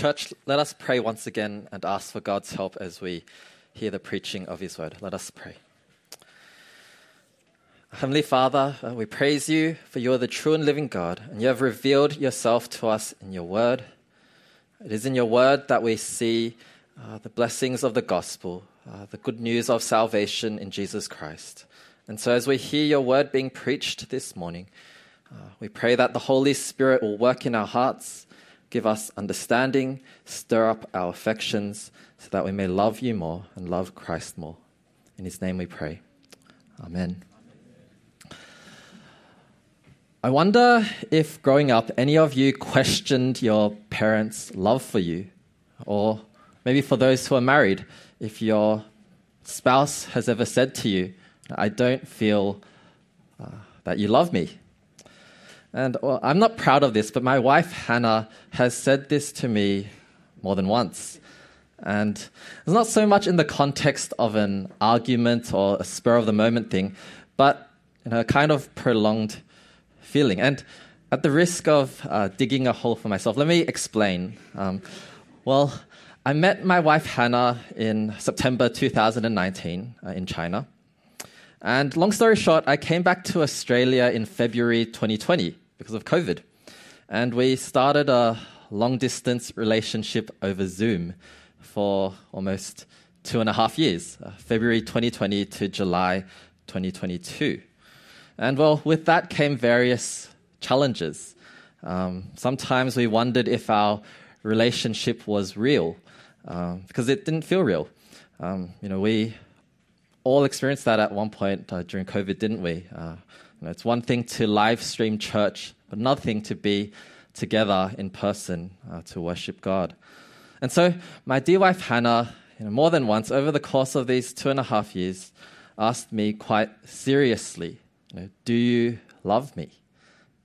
Church, let us pray once again and ask for God's help as we hear the preaching of His word. Let us pray. Heavenly Father, uh, we praise you for you are the true and living God, and you have revealed yourself to us in your word. It is in your word that we see uh, the blessings of the gospel, uh, the good news of salvation in Jesus Christ. And so, as we hear your word being preached this morning, uh, we pray that the Holy Spirit will work in our hearts, give us understanding, stir up our affections, so that we may love you more and love Christ more. In his name we pray. Amen. I wonder if growing up, any of you questioned your parents' love for you. Or maybe for those who are married, if your spouse has ever said to you, I don't feel uh, that you love me. And well, I'm not proud of this, but my wife Hannah has said this to me more than once. And it's not so much in the context of an argument or a spur of the moment thing, but in a kind of prolonged feeling. And at the risk of uh, digging a hole for myself, let me explain. Um, well, I met my wife Hannah in September 2019 uh, in China. And long story short, I came back to Australia in February 2020 because of COVID. And we started a long distance relationship over Zoom for almost two and a half years, uh, February 2020 to July 2022. And well, with that came various challenges. Um, sometimes we wondered if our relationship was real um, because it didn't feel real. Um, you know, we all experienced that at one point uh, during COVID, didn't we? Uh, you know, it's one thing to live stream church, but another thing to be together in person uh, to worship God. And so, my dear wife Hannah, you know, more than once over the course of these two and a half years, asked me quite seriously you know, do you love me?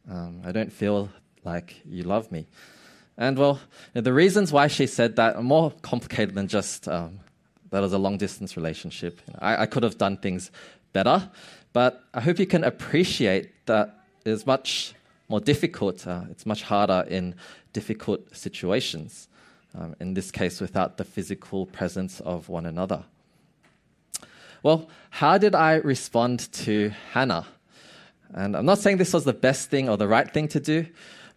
Um, I don't feel like you love me. And well, the reasons why she said that are more complicated than just um, that was a long distance relationship. I, I, could have done things better, but I hope you can appreciate that it's much more difficult. Uh, it's much harder in difficult situations. Um, in this case, without the physical presence of one another. Well, how did I respond to Hannah? And I'm not saying this was the best thing or the right thing to do,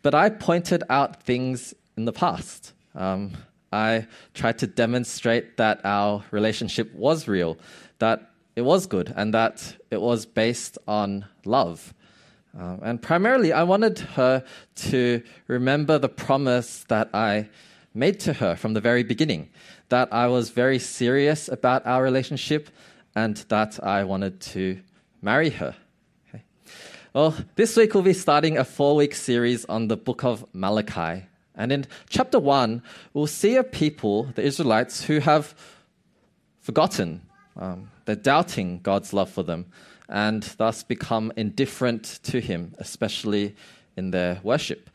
but I pointed out things in the past. Um, I tried to demonstrate that our relationship was real, that it was good, and that it was based on love. Um, and primarily, I wanted her to remember the promise that I made to her from the very beginning that I was very serious about our relationship and that I wanted to marry her. Well, this week we'll be starting a four week series on the book of Malachi. And in chapter one, we'll see a people, the Israelites, who have forgotten, um, they're doubting God's love for them, and thus become indifferent to Him, especially in their worship.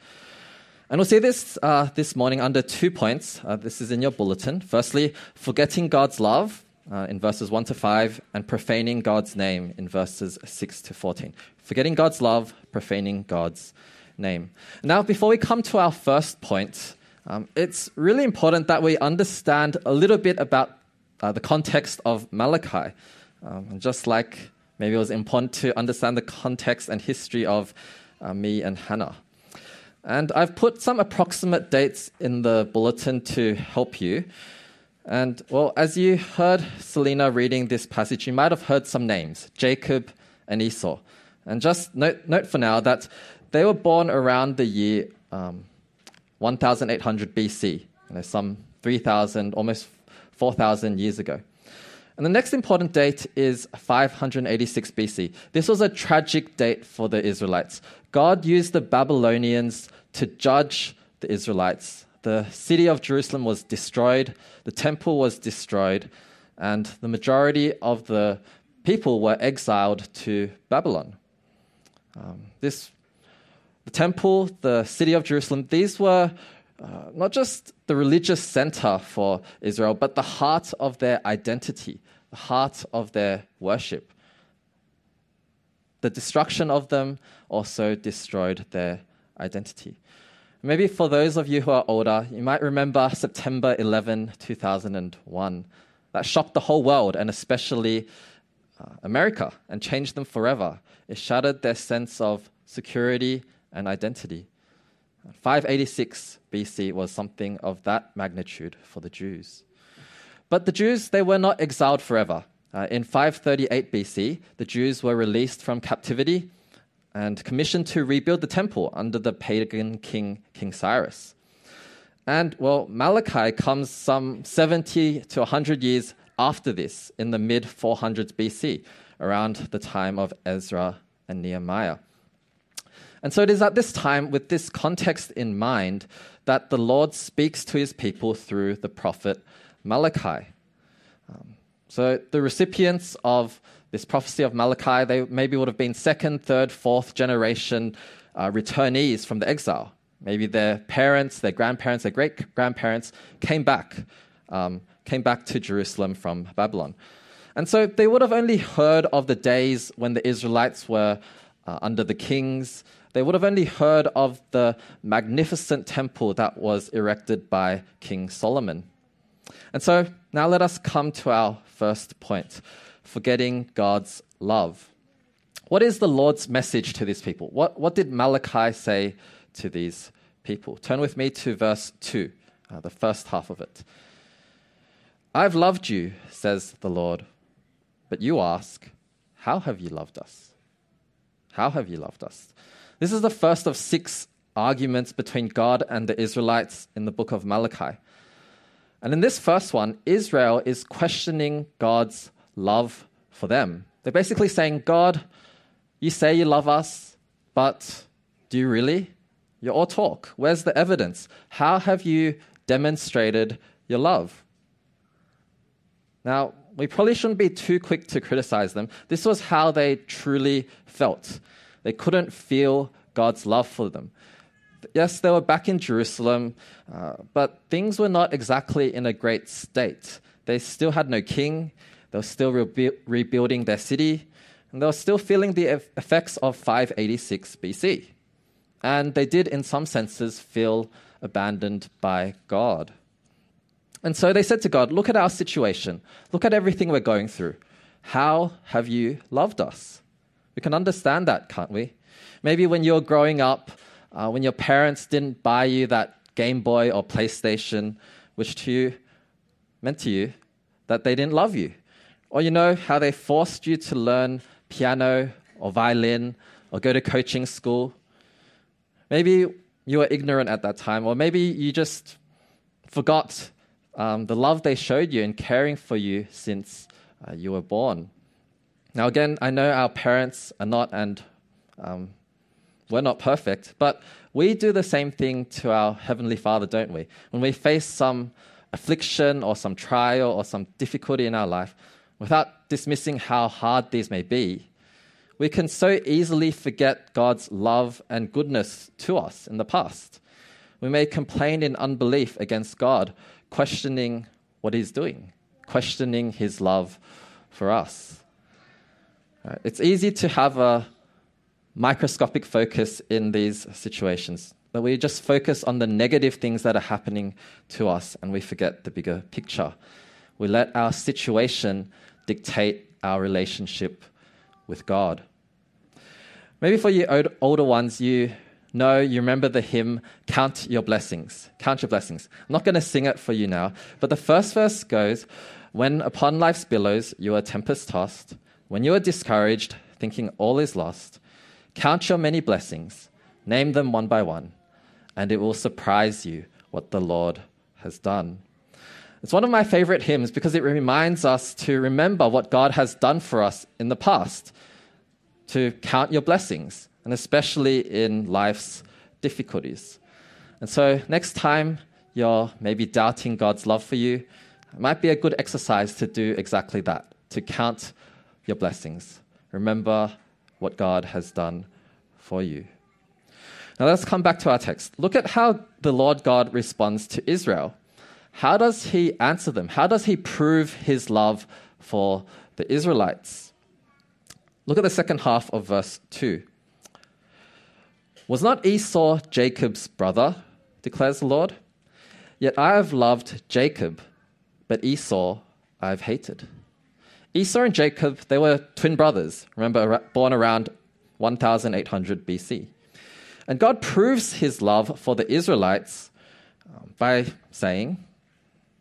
And we'll see this uh, this morning under two points. Uh, this is in your bulletin. Firstly, forgetting God's love uh, in verses 1 to 5, and profaning God's name in verses 6 to 14. Forgetting God's love, profaning God's name. Now, before we come to our first point, um, it's really important that we understand a little bit about uh, the context of Malachi. Um, and just like maybe it was important to understand the context and history of uh, me and Hannah. And I've put some approximate dates in the bulletin to help you. And well, as you heard Selena reading this passage, you might have heard some names Jacob and Esau. And just note, note for now that they were born around the year um, 1800 BC, know, some 3,000, almost 4,000 years ago. And the next important date is 586 BC. This was a tragic date for the Israelites. God used the Babylonians to judge the Israelites the city of Jerusalem was destroyed, the temple was destroyed, and the majority of the people were exiled to Babylon. Um, this, the temple, the city of Jerusalem, these were uh, not just the religious center for Israel, but the heart of their identity, the heart of their worship. The destruction of them also destroyed their identity. Maybe for those of you who are older, you might remember September 11, 2001. That shocked the whole world and especially uh, America and changed them forever. It shattered their sense of security and identity. 586 BC was something of that magnitude for the Jews. But the Jews, they were not exiled forever. Uh, in 538 BC, the Jews were released from captivity and commissioned to rebuild the temple under the pagan king, King Cyrus. And well, Malachi comes some 70 to 100 years after this, in the mid 400s BC, around the time of Ezra and Nehemiah. And so it is at this time, with this context in mind, that the Lord speaks to his people through the prophet Malachi. Um, so the recipients of this prophecy of Malachi, they maybe would have been second, third, fourth generation uh, returnees from the exile. Maybe their parents, their grandparents, their great grandparents came back, um, came back to Jerusalem from Babylon. And so they would have only heard of the days when the Israelites were uh, under the kings. They would have only heard of the magnificent temple that was erected by King Solomon. And so now let us come to our first point forgetting God's love. What is the Lord's message to these people? What, what did Malachi say to these people? Turn with me to verse 2, uh, the first half of it. I've loved you, says the Lord, but you ask, How have you loved us? How have you loved us? This is the first of six arguments between God and the Israelites in the book of Malachi. And in this first one, Israel is questioning God's love for them. They're basically saying, God, you say you love us, but do you really? You're all talk. Where's the evidence? How have you demonstrated your love? Now, we probably shouldn't be too quick to criticize them. This was how they truly felt. They couldn't feel God's love for them. Yes, they were back in Jerusalem, uh, but things were not exactly in a great state. They still had no king, they were still re- rebuilding their city, and they were still feeling the effects of 586 BC. And they did, in some senses, feel abandoned by God. And so they said to God, Look at our situation. Look at everything we're going through. How have you loved us? We can understand that, can't we? Maybe when you're growing up, uh, when your parents didn't buy you that Game Boy or PlayStation, which to you meant to you that they didn't love you. Or you know how they forced you to learn piano or violin or go to coaching school. Maybe you were ignorant at that time, or maybe you just forgot um, the love they showed you in caring for you since uh, you were born. Now, again, I know our parents are not and um, we're not perfect, but we do the same thing to our Heavenly Father, don't we? When we face some affliction or some trial or some difficulty in our life, without dismissing how hard these may be, we can so easily forget God's love and goodness to us in the past. We may complain in unbelief against God, questioning what He's doing, questioning His love for us. Uh, it's easy to have a microscopic focus in these situations. That we just focus on the negative things that are happening to us and we forget the bigger picture. We let our situation dictate our relationship with God. Maybe for you older ones, you know, you remember the hymn, Count Your Blessings. Count Your Blessings. I'm not going to sing it for you now, but the first verse goes, When upon life's billows you are tempest tossed, when you are discouraged, thinking all is lost, Count your many blessings, name them one by one, and it will surprise you what the Lord has done. It's one of my favorite hymns because it reminds us to remember what God has done for us in the past, to count your blessings, and especially in life's difficulties. And so, next time you're maybe doubting God's love for you, it might be a good exercise to do exactly that, to count your blessings. Remember what God has done for you. Now let's come back to our text. Look at how the Lord God responds to Israel. How does he answer them? How does he prove his love for the Israelites? Look at the second half of verse 2. Was not Esau Jacob's brother, declares the Lord. Yet I have loved Jacob, but Esau I have hated. Esau and Jacob, they were twin brothers, remember, born around 1800 BC. And God proves his love for the Israelites um, by saying,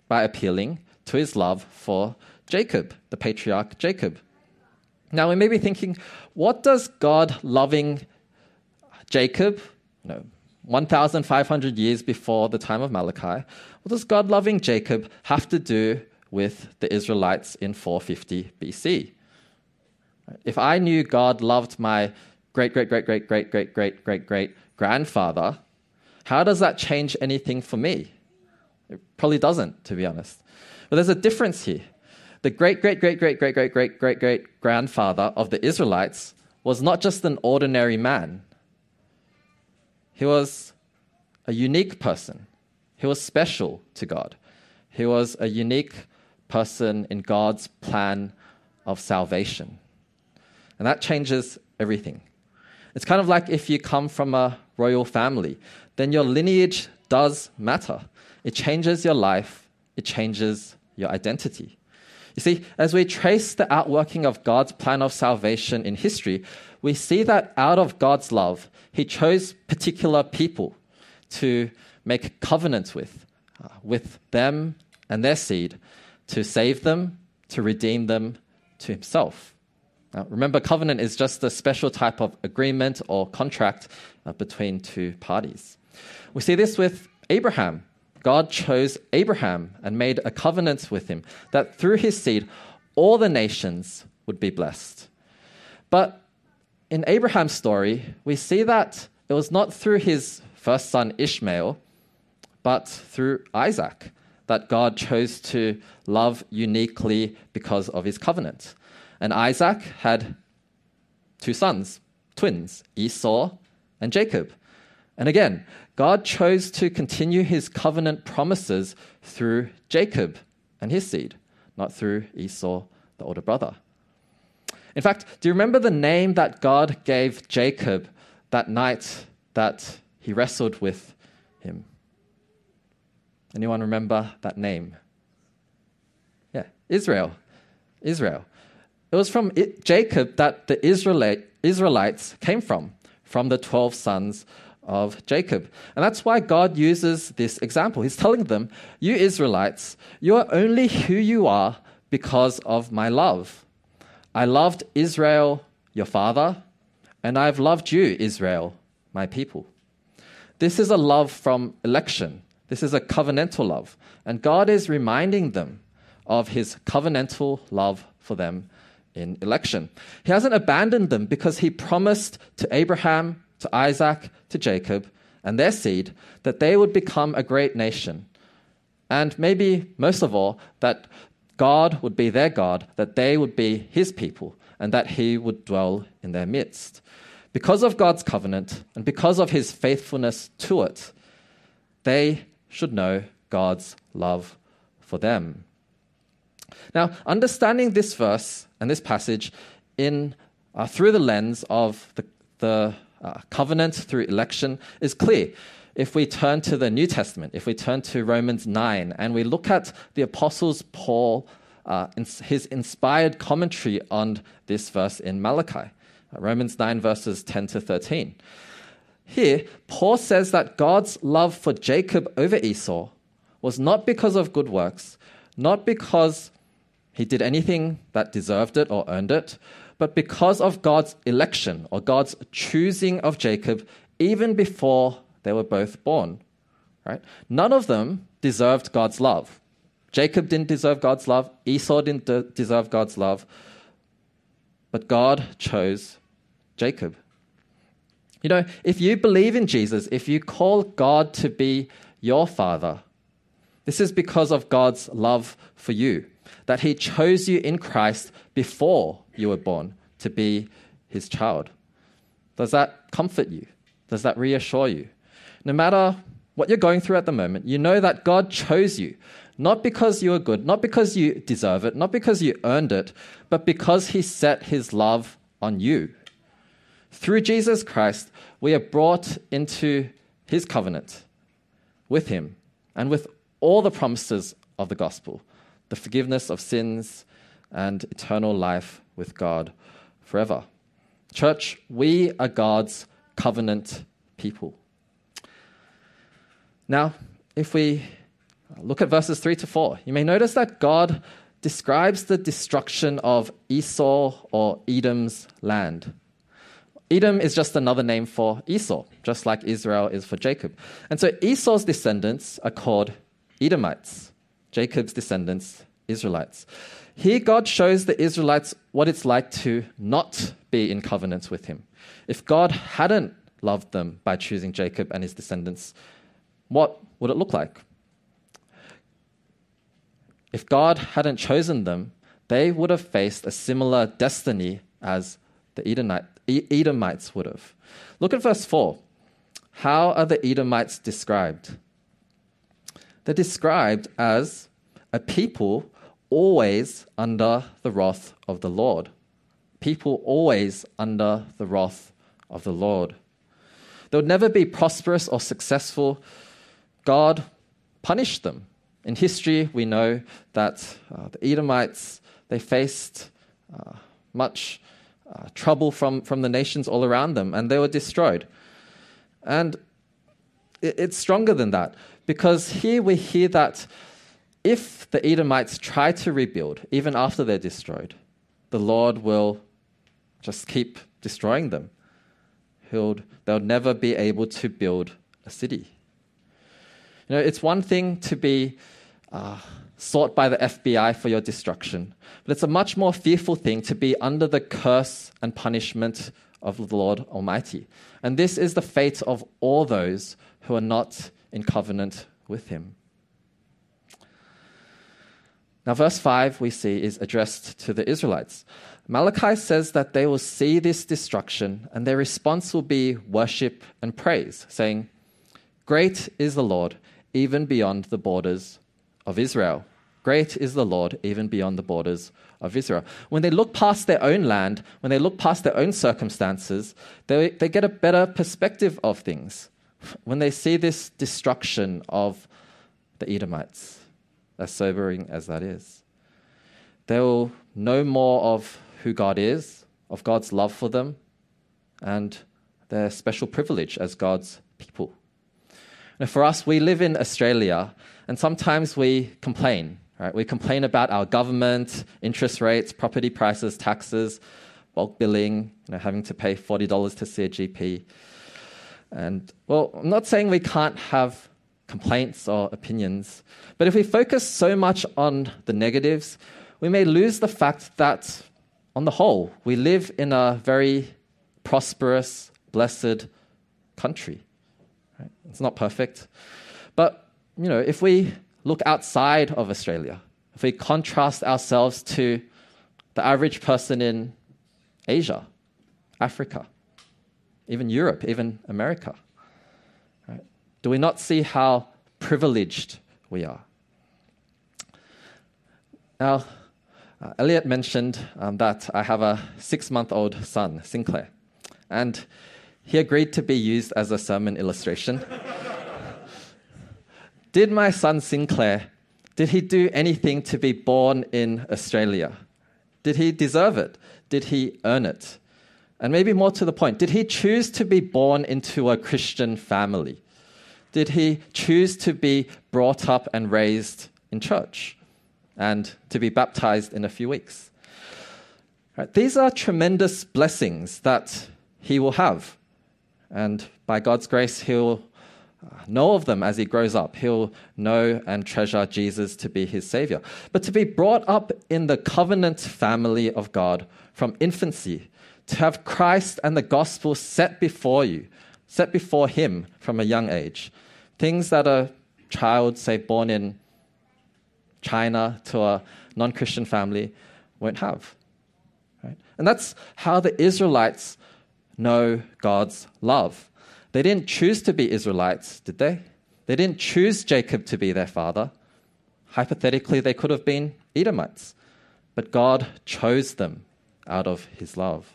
by appealing to his love for Jacob, the patriarch Jacob. Now, we may be thinking, what does God loving Jacob, no, 1,500 years before the time of Malachi, what does God loving Jacob have to do with the Israelites in 450 BC? If I knew God loved my great, great, great, great, great, great, great, great, great grandfather, how does that change anything for me? It probably doesn't, to be honest. But there's a difference here. The great, great, great, great, great, great, great, great, great grandfather of the Israelites was not just an ordinary man, he was a unique person. He was special to God. He was a unique person in God's plan of salvation. And that changes everything. It's kind of like if you come from a royal family, then your lineage does matter. It changes your life, it changes your identity. You see, as we trace the outworking of God's plan of salvation in history, we see that out of God's love, He chose particular people to make covenants with, uh, with them and their seed, to save them, to redeem them to Himself. Now, remember, covenant is just a special type of agreement or contract uh, between two parties. We see this with Abraham. God chose Abraham and made a covenant with him that through his seed, all the nations would be blessed. But in Abraham's story, we see that it was not through his first son Ishmael, but through Isaac that God chose to love uniquely because of his covenant. And Isaac had two sons, twins, Esau and Jacob. And again, God chose to continue his covenant promises through Jacob and his seed, not through Esau, the older brother. In fact, do you remember the name that God gave Jacob that night that he wrestled with him? Anyone remember that name? Yeah, Israel. Israel. It was from Jacob that the Israelite, Israelites came from, from the 12 sons of Jacob. And that's why God uses this example. He's telling them, You Israelites, you are only who you are because of my love. I loved Israel, your father, and I've loved you, Israel, my people. This is a love from election. This is a covenantal love. And God is reminding them of his covenantal love for them in election. He hasn't abandoned them because he promised to Abraham, to Isaac, to Jacob, and their seed that they would become a great nation. And maybe most of all, that God would be their God, that they would be his people, and that he would dwell in their midst. Because of God's covenant and because of his faithfulness to it, they should know God's love for them. Now, understanding this verse and this passage in, uh, through the lens of the, the uh, covenant through election is clear if we turn to the New Testament, if we turn to Romans 9, and we look at the Apostles Paul, uh, his inspired commentary on this verse in Malachi, uh, Romans 9, verses 10 to 13. Here, Paul says that God's love for Jacob over Esau was not because of good works, not because he did anything that deserved it or earned it, but because of God's election or God's choosing of Jacob even before they were both born. Right? None of them deserved God's love. Jacob didn't deserve God's love, Esau didn't de- deserve God's love, but God chose Jacob. You know, if you believe in Jesus, if you call God to be your father, this is because of God's love for you, that He chose you in Christ before you were born to be His child. Does that comfort you? Does that reassure you? No matter what you're going through at the moment, you know that God chose you, not because you are good, not because you deserve it, not because you earned it, but because He set His love on you. Through Jesus Christ, we are brought into His covenant. with him and with all the promises of the gospel the forgiveness of sins and eternal life with God forever. Church, we are God's covenant people. Now, if we look at verses 3 to 4, you may notice that God describes the destruction of Esau or Edom's land. Edom is just another name for Esau, just like Israel is for Jacob. And so Esau's descendants are called Edomites, Jacob's descendants, Israelites. Here, God shows the Israelites what it's like to not be in covenant with Him. If God hadn't loved them by choosing Jacob and his descendants, what would it look like? If God hadn't chosen them, they would have faced a similar destiny as the Edomites would have. Look at verse 4. How are the Edomites described? They're described as a people always under the wrath of the Lord. People always under the wrath of the Lord. They would never be prosperous or successful. God punished them. In history, we know that uh, the Edomites they faced uh, much uh, trouble from, from the nations all around them, and they were destroyed. And it, it's stronger than that, because here we hear that if the Edomites try to rebuild, even after they're destroyed, the Lord will just keep destroying them. He'll, they'll never be able to build a city. You know, it's one thing to be uh, sought by the FBI for your destruction, but it's a much more fearful thing to be under the curse and punishment of the Lord Almighty. And this is the fate of all those who are not in covenant with Him. Now, verse 5 we see is addressed to the Israelites. Malachi says that they will see this destruction and their response will be worship and praise, saying, Great is the Lord, even beyond the borders of Israel. Great is the Lord, even beyond the borders of Israel. When they look past their own land, when they look past their own circumstances, they, they get a better perspective of things. When they see this destruction of the Edomites, as sobering as that is, they will know more of who God is, of God's love for them, and their special privilege as God's people. Now, for us, we live in Australia, and sometimes we complain. Right? We complain about our government, interest rates, property prices, taxes, bulk billing, you know, having to pay $40 to see a GP. And, well, I'm not saying we can't have complaints or opinions, but if we focus so much on the negatives, we may lose the fact that on the whole, we live in a very prosperous, blessed country. It's not perfect. But, you know, if we look outside of Australia, if we contrast ourselves to the average person in Asia, Africa, even Europe, even America, right? do we not see how privileged we are? Now, uh, Elliot mentioned um, that I have a six month old son, Sinclair, and he agreed to be used as a sermon illustration. did my son Sinclair, did he do anything to be born in Australia? Did he deserve it? Did he earn it? And maybe more to the point, did he choose to be born into a Christian family? Did he choose to be brought up and raised in church? and to be baptized in a few weeks. Right, these are tremendous blessings that he will have. And by God's grace, he'll uh, know of them as he grows up. He'll know and treasure Jesus to be his Savior. But to be brought up in the covenant family of God from infancy, to have Christ and the gospel set before you, set before him from a young age, things that a child, say, born in China to a non Christian family won't have. Right? And that's how the Israelites know God's love. They didn't choose to be Israelites, did they? They didn't choose Jacob to be their father. Hypothetically, they could have been Edomites. But God chose them out of his love.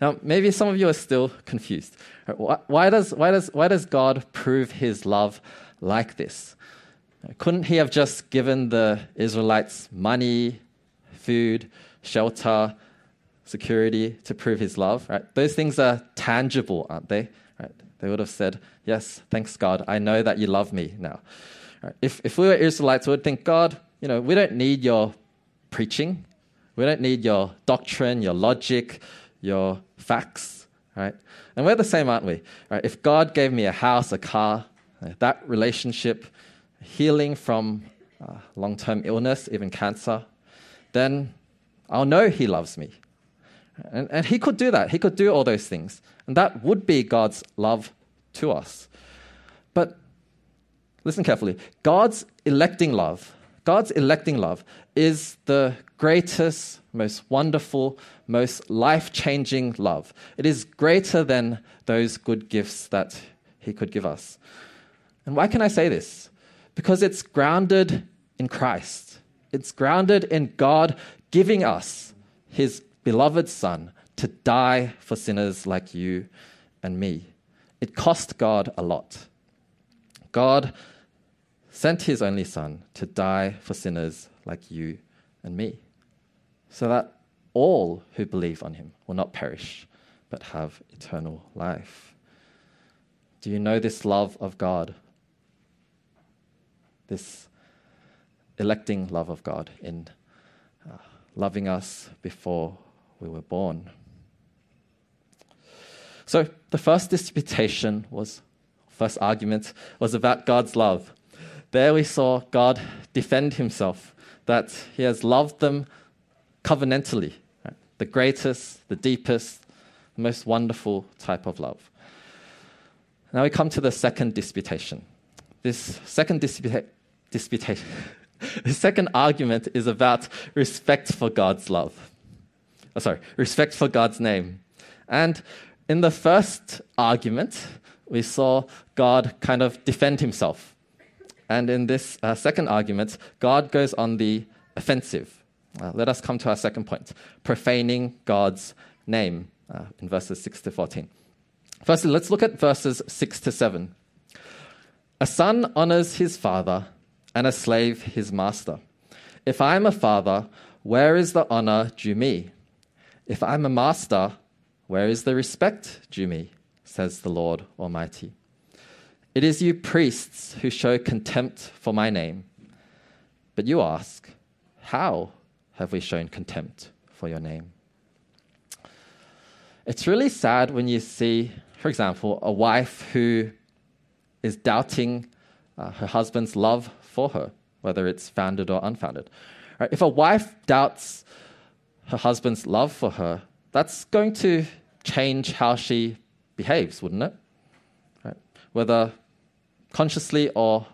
Now, maybe some of you are still confused. Why does, why, does, why does God prove his love like this? Couldn't he have just given the Israelites money, food, shelter, security to prove his love? Right? Those things are tangible, aren't they? Right? They would have said, Yes, thanks God. I know that you love me now. Right? If, if we were Israelites, we would think, God, you know, we don't need your preaching. We don't need your doctrine, your logic, your facts, right? And we're the same, aren't we? Right? If God gave me a house, a car, that relationship, healing from uh, long term illness, even cancer, then I'll know He loves me. And, and He could do that. He could do all those things. And that would be God's love to us. But listen carefully God's electing love, God's electing love is the greatest, most wonderful, most life changing love. It is greater than those good gifts that He could give us. And why can I say this? Because it's grounded in Christ. It's grounded in God giving us His beloved Son to die for sinners like you and me. It cost God a lot. God sent His only Son to die for sinners like you and me, so that all who believe on Him will not perish, but have eternal life. Do you know this love of God? This electing love of God in uh, loving us before we were born. So the first disputation was, first argument was about God's love. There we saw God defend himself, that he has loved them covenantally, right? the greatest, the deepest, the most wonderful type of love. Now we come to the second disputation. This second disputa- disputation, the second argument is about respect for God's love. Oh, sorry, respect for God's name. And in the first argument, we saw God kind of defend himself. And in this uh, second argument, God goes on the offensive. Uh, let us come to our second point profaning God's name uh, in verses 6 to 14. Firstly, let's look at verses 6 to 7. A son honors his father, and a slave his master. If I am a father, where is the honor due me? If I'm a master, where is the respect due me? says the Lord Almighty. It is you priests who show contempt for my name. But you ask, How have we shown contempt for your name? It's really sad when you see, for example, a wife who is doubting uh, her husband's love for her, whether it's founded or unfounded. Right? If a wife doubts her husband's love for her, that's going to change how she behaves, wouldn't it? Right? Whether consciously or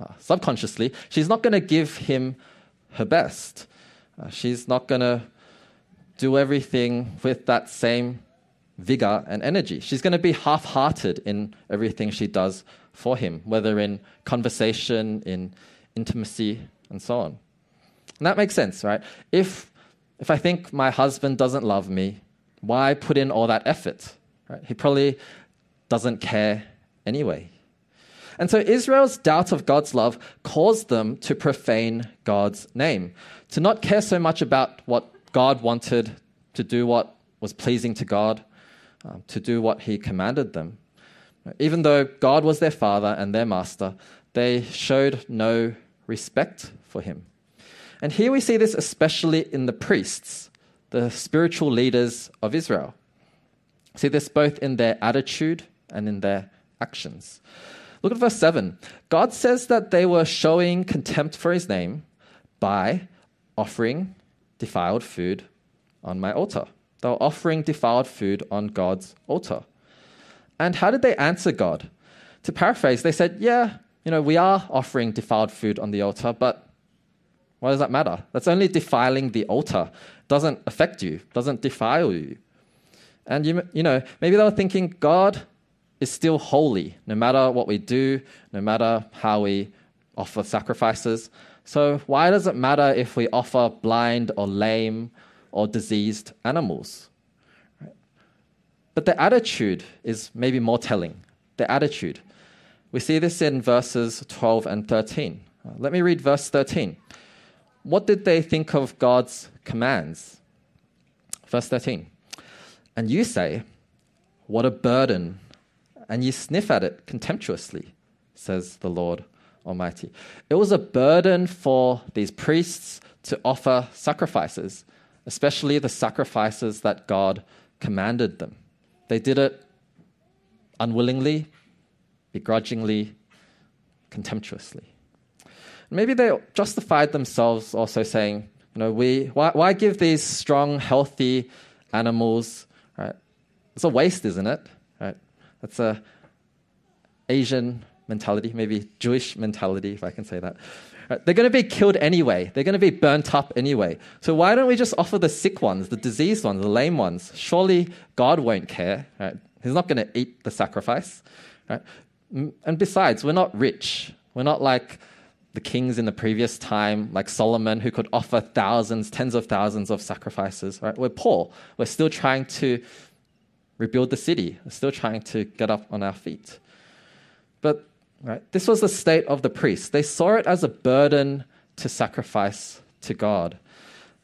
uh, subconsciously, she's not going to give him her best. Uh, she's not going to do everything with that same vigor and energy. She's going to be half hearted in everything she does for him, whether in conversation, in intimacy, and so on. And that makes sense, right? If, if I think my husband doesn't love me, why put in all that effort? Right? He probably doesn't care anyway. And so Israel's doubt of God's love caused them to profane God's name, to not care so much about what God wanted, to do what was pleasing to God, um, to do what He commanded them. Even though God was their father and their master, they showed no respect for Him. And here we see this especially in the priests, the spiritual leaders of Israel. See this both in their attitude and in their actions. Look at verse 7. God says that they were showing contempt for his name by offering defiled food on my altar. They were offering defiled food on God's altar. And how did they answer God? To paraphrase, they said, Yeah, you know, we are offering defiled food on the altar, but why does that matter? That's only defiling the altar. Doesn't affect you, doesn't defile you. And you, you know, maybe they were thinking, God is still holy, no matter what we do, no matter how we offer sacrifices. So why does it matter if we offer blind or lame or diseased animals? But the attitude is maybe more telling. The attitude. We see this in verses 12 and 13. Uh, let me read verse 13. What did they think of God's commands? Verse 13. And you say, What a burden! And you sniff at it contemptuously, says the Lord Almighty. It was a burden for these priests to offer sacrifices, especially the sacrifices that God commanded them. They did it unwillingly, begrudgingly, contemptuously. Maybe they justified themselves also saying, you know, we, why, why give these strong, healthy animals, right? It's a waste, isn't it? Right? That's a Asian mentality, maybe Jewish mentality, if I can say that. Right? They're going to be killed anyway. They're going to be burnt up anyway. So why don't we just offer the sick ones, the diseased ones, the lame ones? Surely God won't care. Right? He's not going to eat the sacrifice. Right? And besides, we're not rich. We're not like the kings in the previous time, like Solomon, who could offer thousands, tens of thousands of sacrifices. Right? We're poor. We're still trying to rebuild the city. We're still trying to get up on our feet. But right, this was the state of the priests. They saw it as a burden to sacrifice to God.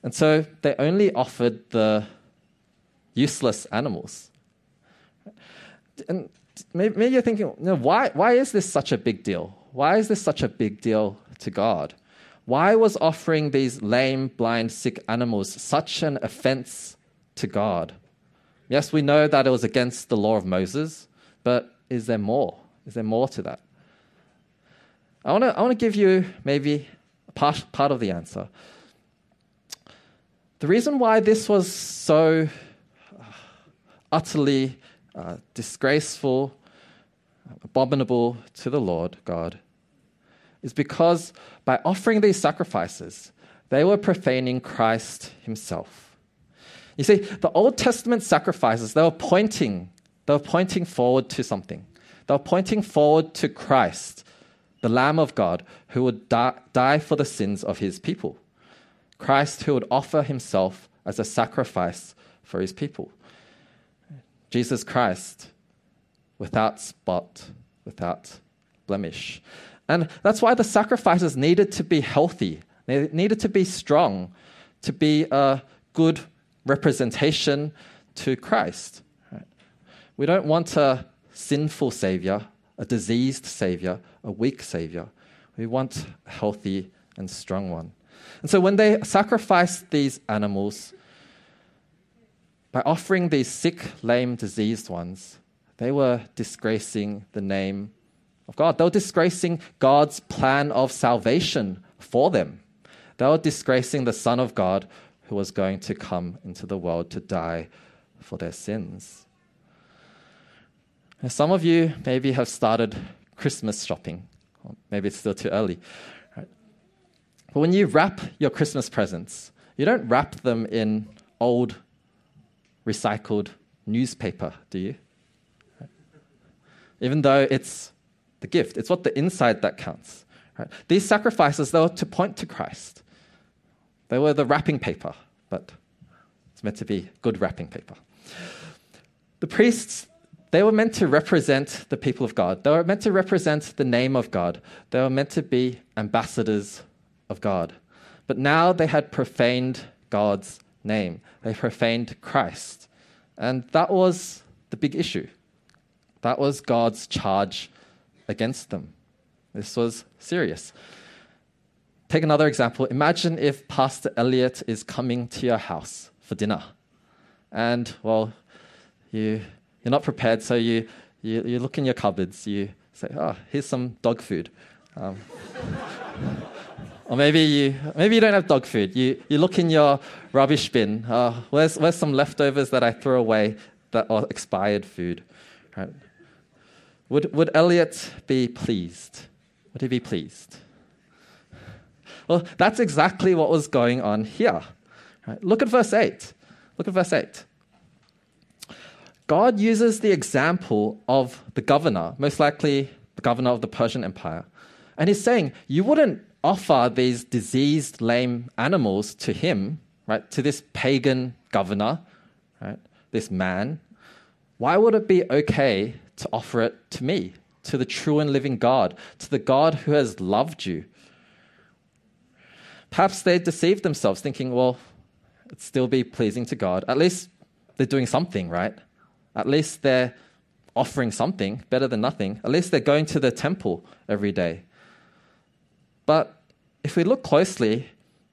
And so they only offered the useless animals. And maybe you're thinking, you know, why, why is this such a big deal? Why is this such a big deal to God? Why was offering these lame, blind, sick animals such an offense to God? Yes, we know that it was against the law of Moses, but is there more? Is there more to that? I want to I give you maybe part, part of the answer. The reason why this was so uh, utterly uh, disgraceful, abominable to the Lord God is because by offering these sacrifices, they were profaning Christ himself. You see, the Old Testament sacrifices, they were pointing, they were pointing forward to something. They were pointing forward to Christ, the Lamb of God, who would die, die for the sins of his people. Christ who would offer himself as a sacrifice for his people. Jesus Christ, without spot, without blemish. And that's why the sacrifices needed to be healthy, they needed to be strong, to be a good representation to Christ. We don't want a sinful Savior, a diseased Savior, a weak Savior. We want a healthy and strong one. And so when they sacrificed these animals, by offering these sick, lame, diseased ones, they were disgracing the name of God. They were disgracing God's plan of salvation for them. They were disgracing the Son of God who was going to come into the world to die for their sins. Now, some of you maybe have started Christmas shopping. Maybe it's still too early. Right? But when you wrap your Christmas presents, you don't wrap them in old recycled newspaper, do you? Even though it's the gift, it's what the inside that counts. Right? These sacrifices, they were to point to Christ. They were the wrapping paper, but it's meant to be good wrapping paper. The priests, they were meant to represent the people of God. They were meant to represent the name of God. They were meant to be ambassadors of God. But now they had profaned God's name. They profaned Christ. And that was the big issue. That was God's charge against them. This was serious. Take another example. Imagine if Pastor Elliot is coming to your house for dinner. And, well, you, you're not prepared, so you, you, you look in your cupboards, you say, oh, here's some dog food. Um, or maybe you, maybe you don't have dog food. You, you look in your rubbish bin. Uh, where's, where's some leftovers that I threw away that are expired food? Right? Would, would Elliot be pleased? Would he be pleased? Well, that's exactly what was going on here. Right? Look at verse 8. Look at verse 8. God uses the example of the governor, most likely the governor of the Persian Empire. And he's saying, You wouldn't offer these diseased, lame animals to him, right, to this pagan governor, right, this man, why would it be okay to offer it to me, to the true and living God, to the God who has loved you? Perhaps they deceived themselves, thinking, well, it'd still be pleasing to God. At least they're doing something, right? At least they're offering something better than nothing. At least they're going to the temple every day. But if we look closely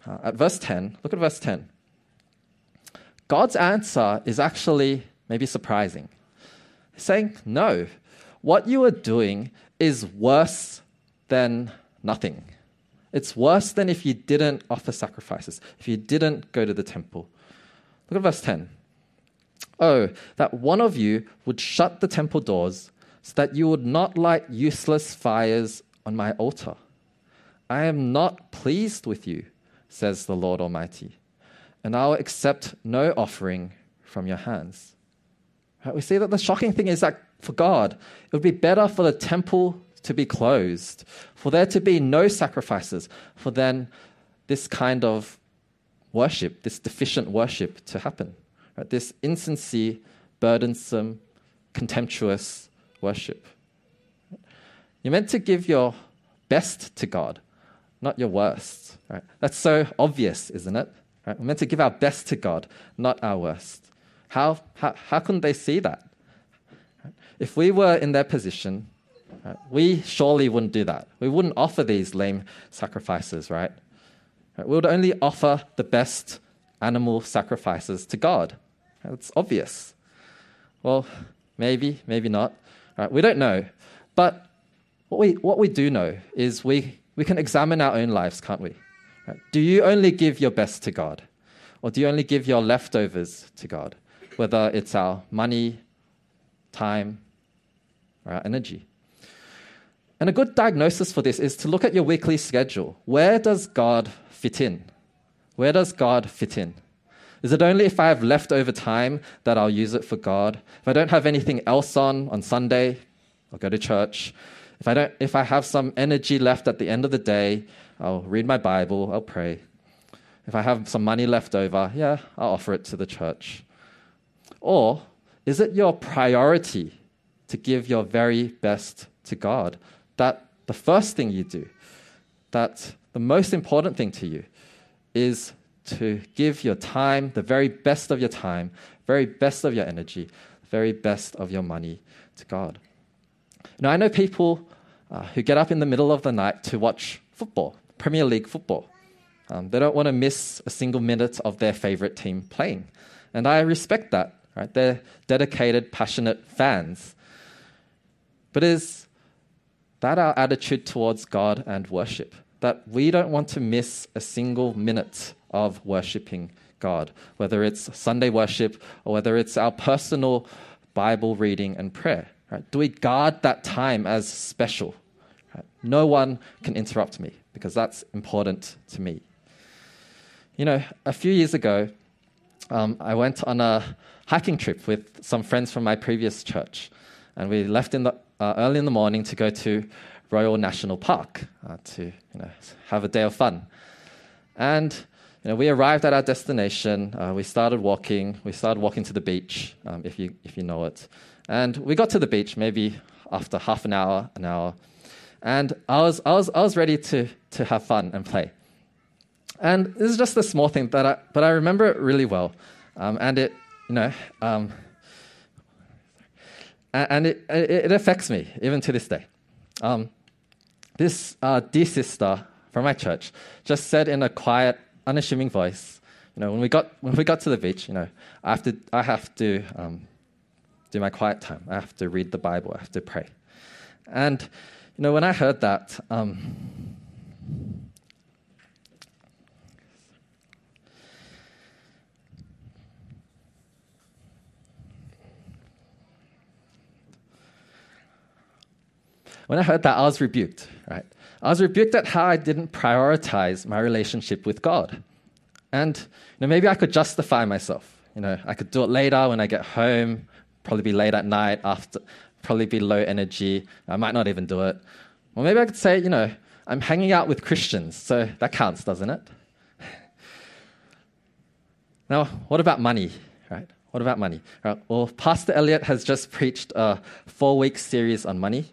uh, at verse 10, look at verse 10. God's answer is actually maybe surprising. Saying, No, what you are doing is worse than nothing. It's worse than if you didn't offer sacrifices, if you didn't go to the temple. Look at verse 10. Oh, that one of you would shut the temple doors so that you would not light useless fires on my altar. I am not pleased with you, says the Lord Almighty, and I will accept no offering from your hands. Right? We see that the shocking thing is that for God, it would be better for the temple to be closed, for there to be no sacrifices, for then this kind of worship, this deficient worship to happen. Right? This insincere, burdensome, contemptuous worship. You're meant to give your best to God, not your worst. Right? That's so obvious, isn't it? Right? We're meant to give our best to God, not our worst. How, how, how couldn't they see that? If we were in their position, we surely wouldn't do that. We wouldn't offer these lame sacrifices, right? We would only offer the best animal sacrifices to God. It's obvious. Well, maybe, maybe not. Right, we don't know. But what we, what we do know is we, we can examine our own lives, can't we? Right? Do you only give your best to God? Or do you only give your leftovers to God? Whether it's our money, time, or our energy. And a good diagnosis for this is to look at your weekly schedule. Where does God fit in? Where does God fit in? Is it only if I have leftover time that I'll use it for God? If I don't have anything else on on Sunday, I'll go to church. If I don't if I have some energy left at the end of the day, I'll read my Bible, I'll pray. If I have some money left over, yeah, I'll offer it to the church. Or is it your priority to give your very best to God? That the first thing you do, that the most important thing to you is to give your time, the very best of your time, very best of your energy, very best of your money to God. Now, I know people uh, who get up in the middle of the night to watch football, Premier League football. Um, they don't want to miss a single minute of their favorite team playing. And I respect that, right? They're dedicated, passionate fans. But is that our attitude towards God and worship? That we don't want to miss a single minute of worshiping God, whether it's Sunday worship or whether it's our personal Bible reading and prayer. Right? Do we guard that time as special? Right? No one can interrupt me because that's important to me. You know, a few years ago, um, I went on a hiking trip with some friends from my previous church, and we left in the, uh, early in the morning to go to Royal National Park uh, to you know, have a day of fun. And you know, we arrived at our destination. Uh, we started walking. We started walking to the beach, um, if you if you know it. And we got to the beach maybe after half an hour, an hour, and I was I was I was ready to to have fun and play. And this is just a small thing that I but I remember it really well, um, and it you know. Um, and it, it, affects me even to this day. Um, this uh, dear sister from my church just said in a quiet unassuming voice. You know, when we got when we got to the beach, you know, I have to I have to um, do my quiet time. I have to read the Bible. I have to pray. And you know, when I heard that. Um, when I heard that, I was rebuked, right? I was rebuked at how I didn't prioritize my relationship with God. And you know, maybe I could justify myself. You know, I could do it later when I get home, probably be late at night, after, probably be low energy. I might not even do it. Or maybe I could say, you know, I'm hanging out with Christians, so that counts, doesn't it? now, what about money, right? What about money? Right. Well, Pastor Elliot has just preached a four week series on money.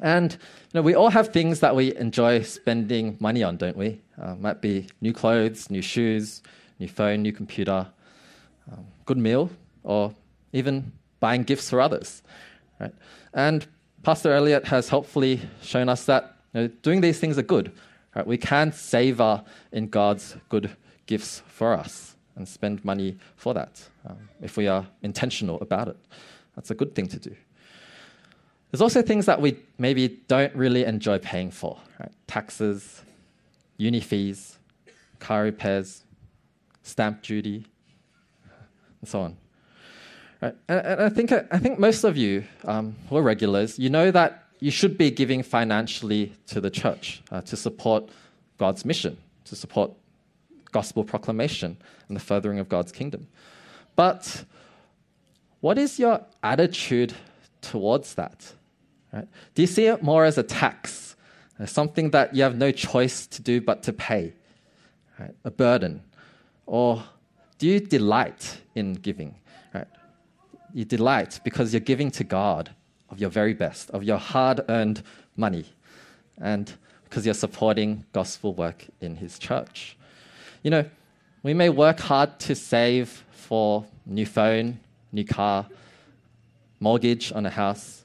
And you know, we all have things that we enjoy spending money on, don't we? Uh, might be new clothes, new shoes, new phone, new computer, um, good meal, or even buying gifts for others. Right? And Pastor Elliot has helpfully shown us that you know, doing these things are good. Right? We can savor in God's good gifts for us and spend money for that um, if we are intentional about it. That's a good thing to do. There's also things that we maybe don't really enjoy paying for right? taxes, uni fees, car repairs, stamp duty, and so on. Right? And, I, think, I think most of you um, who are regulars, you know that you should be giving financially to the church uh, to support God's mission, to support gospel proclamation and the furthering of God's kingdom. But what is your attitude towards that? Right? Do you see it more as a tax, as something that you have no choice to do but to pay, right? a burden? Or do you delight in giving? Right? You delight because you're giving to God of your very best, of your hard earned money, and because you're supporting gospel work in His church. You know, we may work hard to save for new phone, new car, mortgage on a house,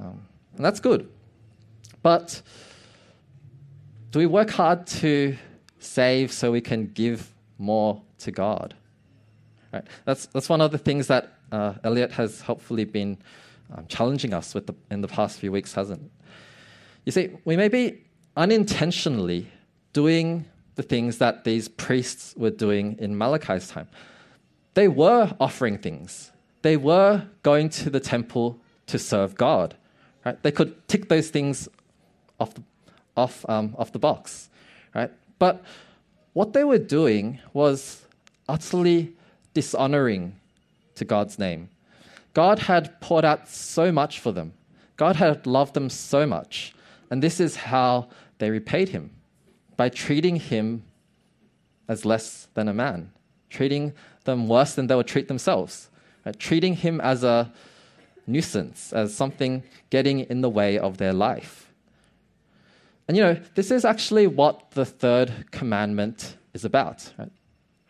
um, and that's good. But do we work hard to save so we can give more to God? Right. That's, that's one of the things that uh, Elliot has hopefully been um, challenging us with the, in the past few weeks, hasn't? You see, we may be unintentionally doing the things that these priests were doing in Malachi's time. They were offering things, they were going to the temple to serve God. Right? They could tick those things off the, off, um, off the box. Right? But what they were doing was utterly dishonoring to God's name. God had poured out so much for them. God had loved them so much. And this is how they repaid him by treating him as less than a man, treating them worse than they would treat themselves, right? treating him as a nuisance, as something getting in the way of their life. And you know, this is actually what the third commandment is about. Right?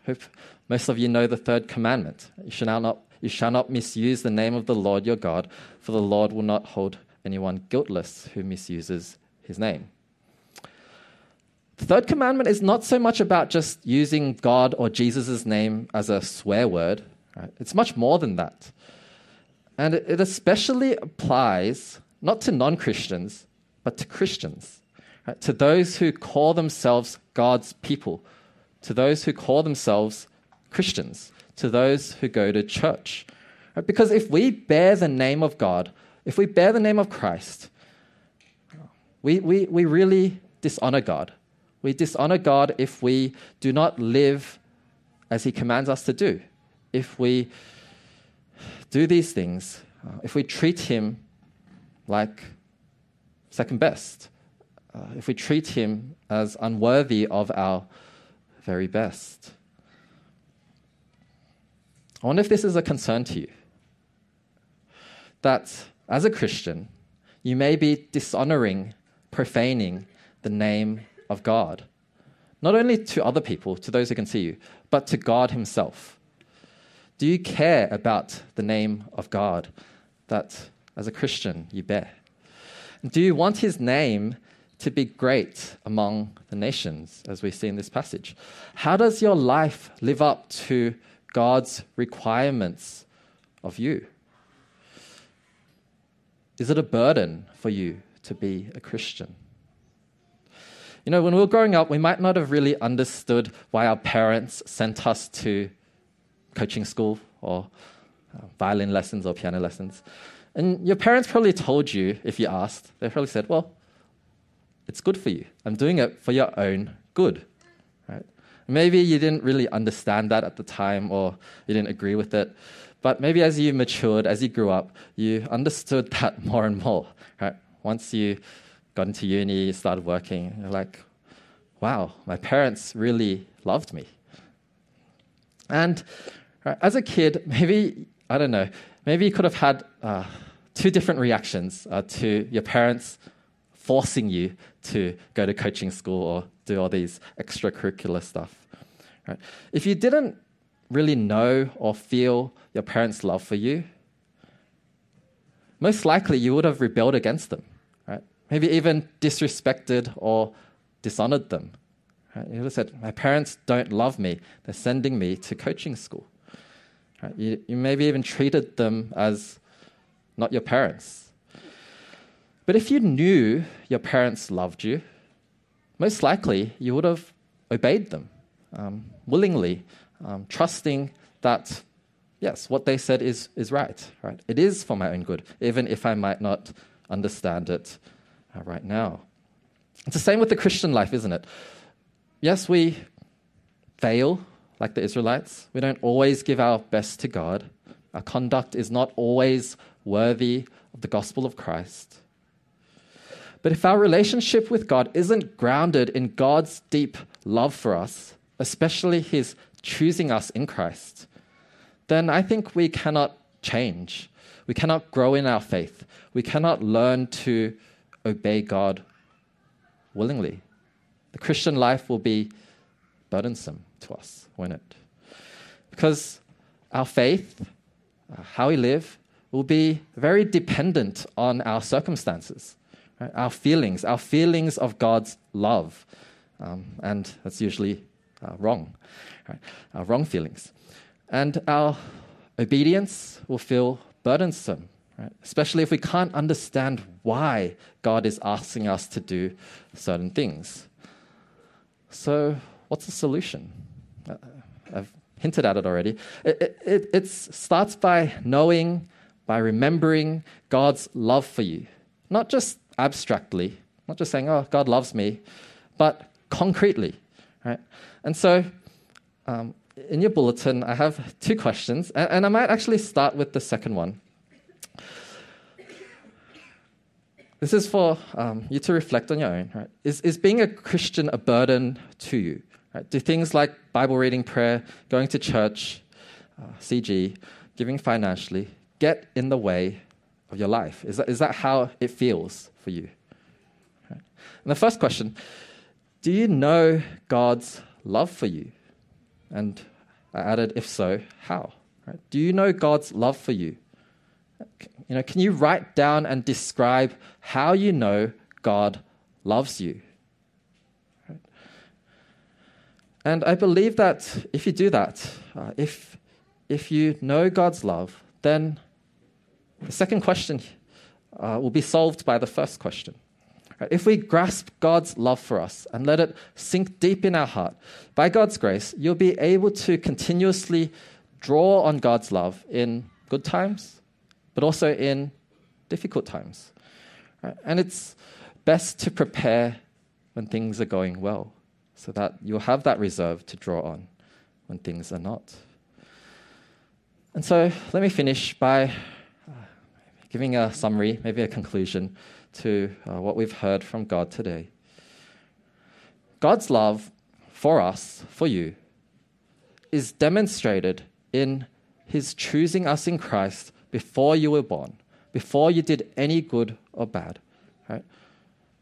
Hope most of you know the third commandment. You shall not you shall not misuse the name of the Lord your God, for the Lord will not hold anyone guiltless who misuses his name. The third commandment is not so much about just using God or Jesus' name as a swear word. Right? It's much more than that. And it especially applies not to non Christians, but to Christians, right? to those who call themselves God's people, to those who call themselves Christians, to those who go to church. Right? Because if we bear the name of God, if we bear the name of Christ, we, we, we really dishonor God. We dishonor God if we do not live as He commands us to do. If we do these things, uh, if we treat Him like second best, uh, if we treat Him as unworthy of our very best. I wonder if this is a concern to you. That as a Christian, you may be dishonoring, profaning the name of God. Not only to other people, to those who can see you, but to God Himself. Do you care about the name of God that, as a Christian, you bear? Do you want His name to be great among the nations, as we see in this passage? How does your life live up to God's requirements of you? Is it a burden for you to be a Christian? You know, when we were growing up, we might not have really understood why our parents sent us to coaching school or uh, violin lessons or piano lessons. And your parents probably told you, if you asked, they probably said, well, it's good for you. I'm doing it for your own good. Right? Maybe you didn't really understand that at the time or you didn't agree with it. But maybe as you matured, as you grew up, you understood that more and more. Right? Once you got into uni, you started working. You're like, wow, my parents really loved me. And Right? As a kid, maybe, I don't know, maybe you could have had uh, two different reactions uh, to your parents forcing you to go to coaching school or do all these extracurricular stuff. Right? If you didn't really know or feel your parents' love for you, most likely you would have rebelled against them, right? Maybe even disrespected or dishonored them. Right? You would have said, My parents don't love me, they're sending me to coaching school. Right? You, you maybe even treated them as not your parents. But if you knew your parents loved you, most likely you would have obeyed them um, willingly, um, trusting that, yes, what they said is, is right, right? It is for my own good, even if I might not understand it uh, right now. It's the same with the Christian life, isn't it? Yes, we fail like the Israelites. We don't always give our best to God. Our conduct is not always worthy of the gospel of Christ. But if our relationship with God isn't grounded in God's deep love for us, especially His choosing us in Christ, then I think we cannot change. We cannot grow in our faith. We cannot learn to obey God willingly. The Christian life will be burdensome to us, won't it? Because our faith, uh, how we live, will be very dependent on our circumstances, right? our feelings, our feelings of God's love. Um, and that's usually uh, wrong, right? Our wrong feelings. And our obedience will feel burdensome, right? especially if we can't understand why God is asking us to do certain things. So, what's the solution? Uh, I've hinted at it already. It, it, it starts by knowing, by remembering God's love for you. Not just abstractly, not just saying, oh, God loves me, but concretely. Right? And so, um, in your bulletin, I have two questions, and, and I might actually start with the second one. This is for um, you to reflect on your own. Right? Is, is being a Christian a burden to you? Right? Do things like Bible reading, prayer, going to church, uh, CG, giving financially, get in the way of your life? Is that, is that how it feels for you? Right? And the first question do you know God's love for you? And I added, if so, how? Right? Do you know God's love for you? You know, can you write down and describe how you know God loves you? And I believe that if you do that, uh, if, if you know God's love, then the second question uh, will be solved by the first question. If we grasp God's love for us and let it sink deep in our heart, by God's grace, you'll be able to continuously draw on God's love in good times, but also in difficult times. And it's best to prepare when things are going well so that you'll have that reserve to draw on when things are not. And so let me finish by uh, giving a summary, maybe a conclusion to uh, what we've heard from God today. God's love for us, for you, is demonstrated in His choosing us in Christ before you were born, before you did any good or bad. Right?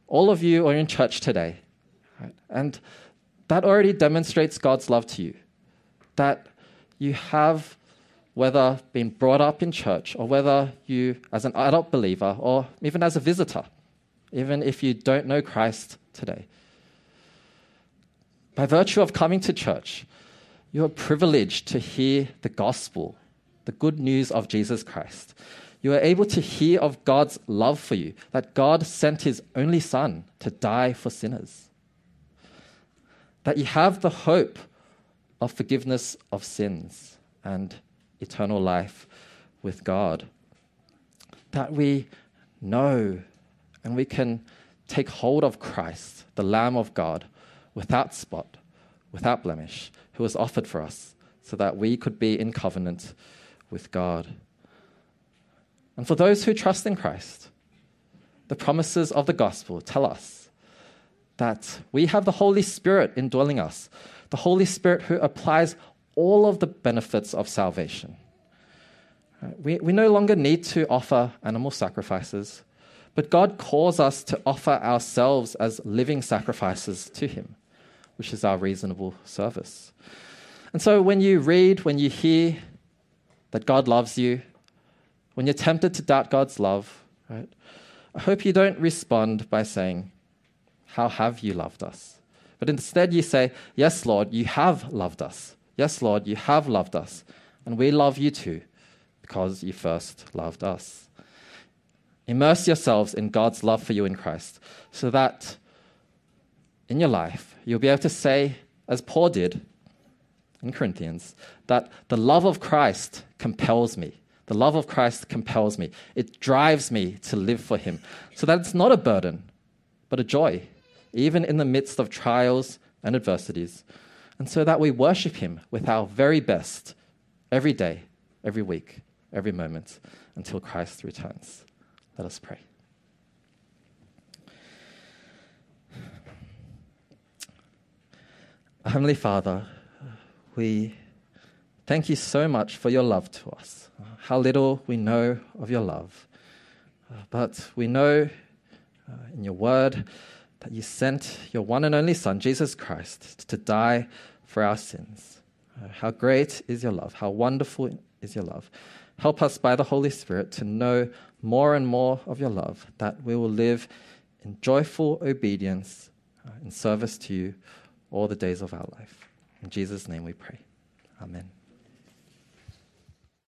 All of you are in church today. Right? And that already demonstrates God's love to you. That you have, whether been brought up in church or whether you, as an adult believer or even as a visitor, even if you don't know Christ today, by virtue of coming to church, you are privileged to hear the gospel, the good news of Jesus Christ. You are able to hear of God's love for you, that God sent his only Son to die for sinners that you have the hope of forgiveness of sins and eternal life with God. That we know and we can take hold of Christ, the Lamb of God, without spot, without blemish, who was offered for us, so that we could be in covenant with God. And for those who trust in Christ, the promises of the gospel tell us that we have the Holy Spirit indwelling us, the Holy Spirit who applies all of the benefits of salvation. We, we no longer need to offer animal sacrifices, but God calls us to offer ourselves as living sacrifices to Him, which is our reasonable service. And so when you read, when you hear that God loves you, when you're tempted to doubt God's love, right, I hope you don't respond by saying, How have you loved us? But instead you say, Yes, Lord, you have loved us. Yes, Lord, you have loved us. And we love you too because you first loved us. Immerse yourselves in God's love for you in Christ so that in your life you'll be able to say, as Paul did in Corinthians, that the love of Christ compels me. The love of Christ compels me. It drives me to live for Him. So that it's not a burden, but a joy, even in the midst of trials and adversities. And so that we worship Him with our very best every day, every week every moment until Christ returns. Let us pray. Heavenly Father, we thank you so much for your love to us. How little we know of your love. But we know uh, in your word that you sent your one and only Son, Jesus Christ, to die for our sins. Uh, how great is your love! How wonderful is your love! Help us by the Holy Spirit to know more and more of your love, that we will live in joyful obedience uh, in service to you all the days of our life. In Jesus' name we pray. Amen.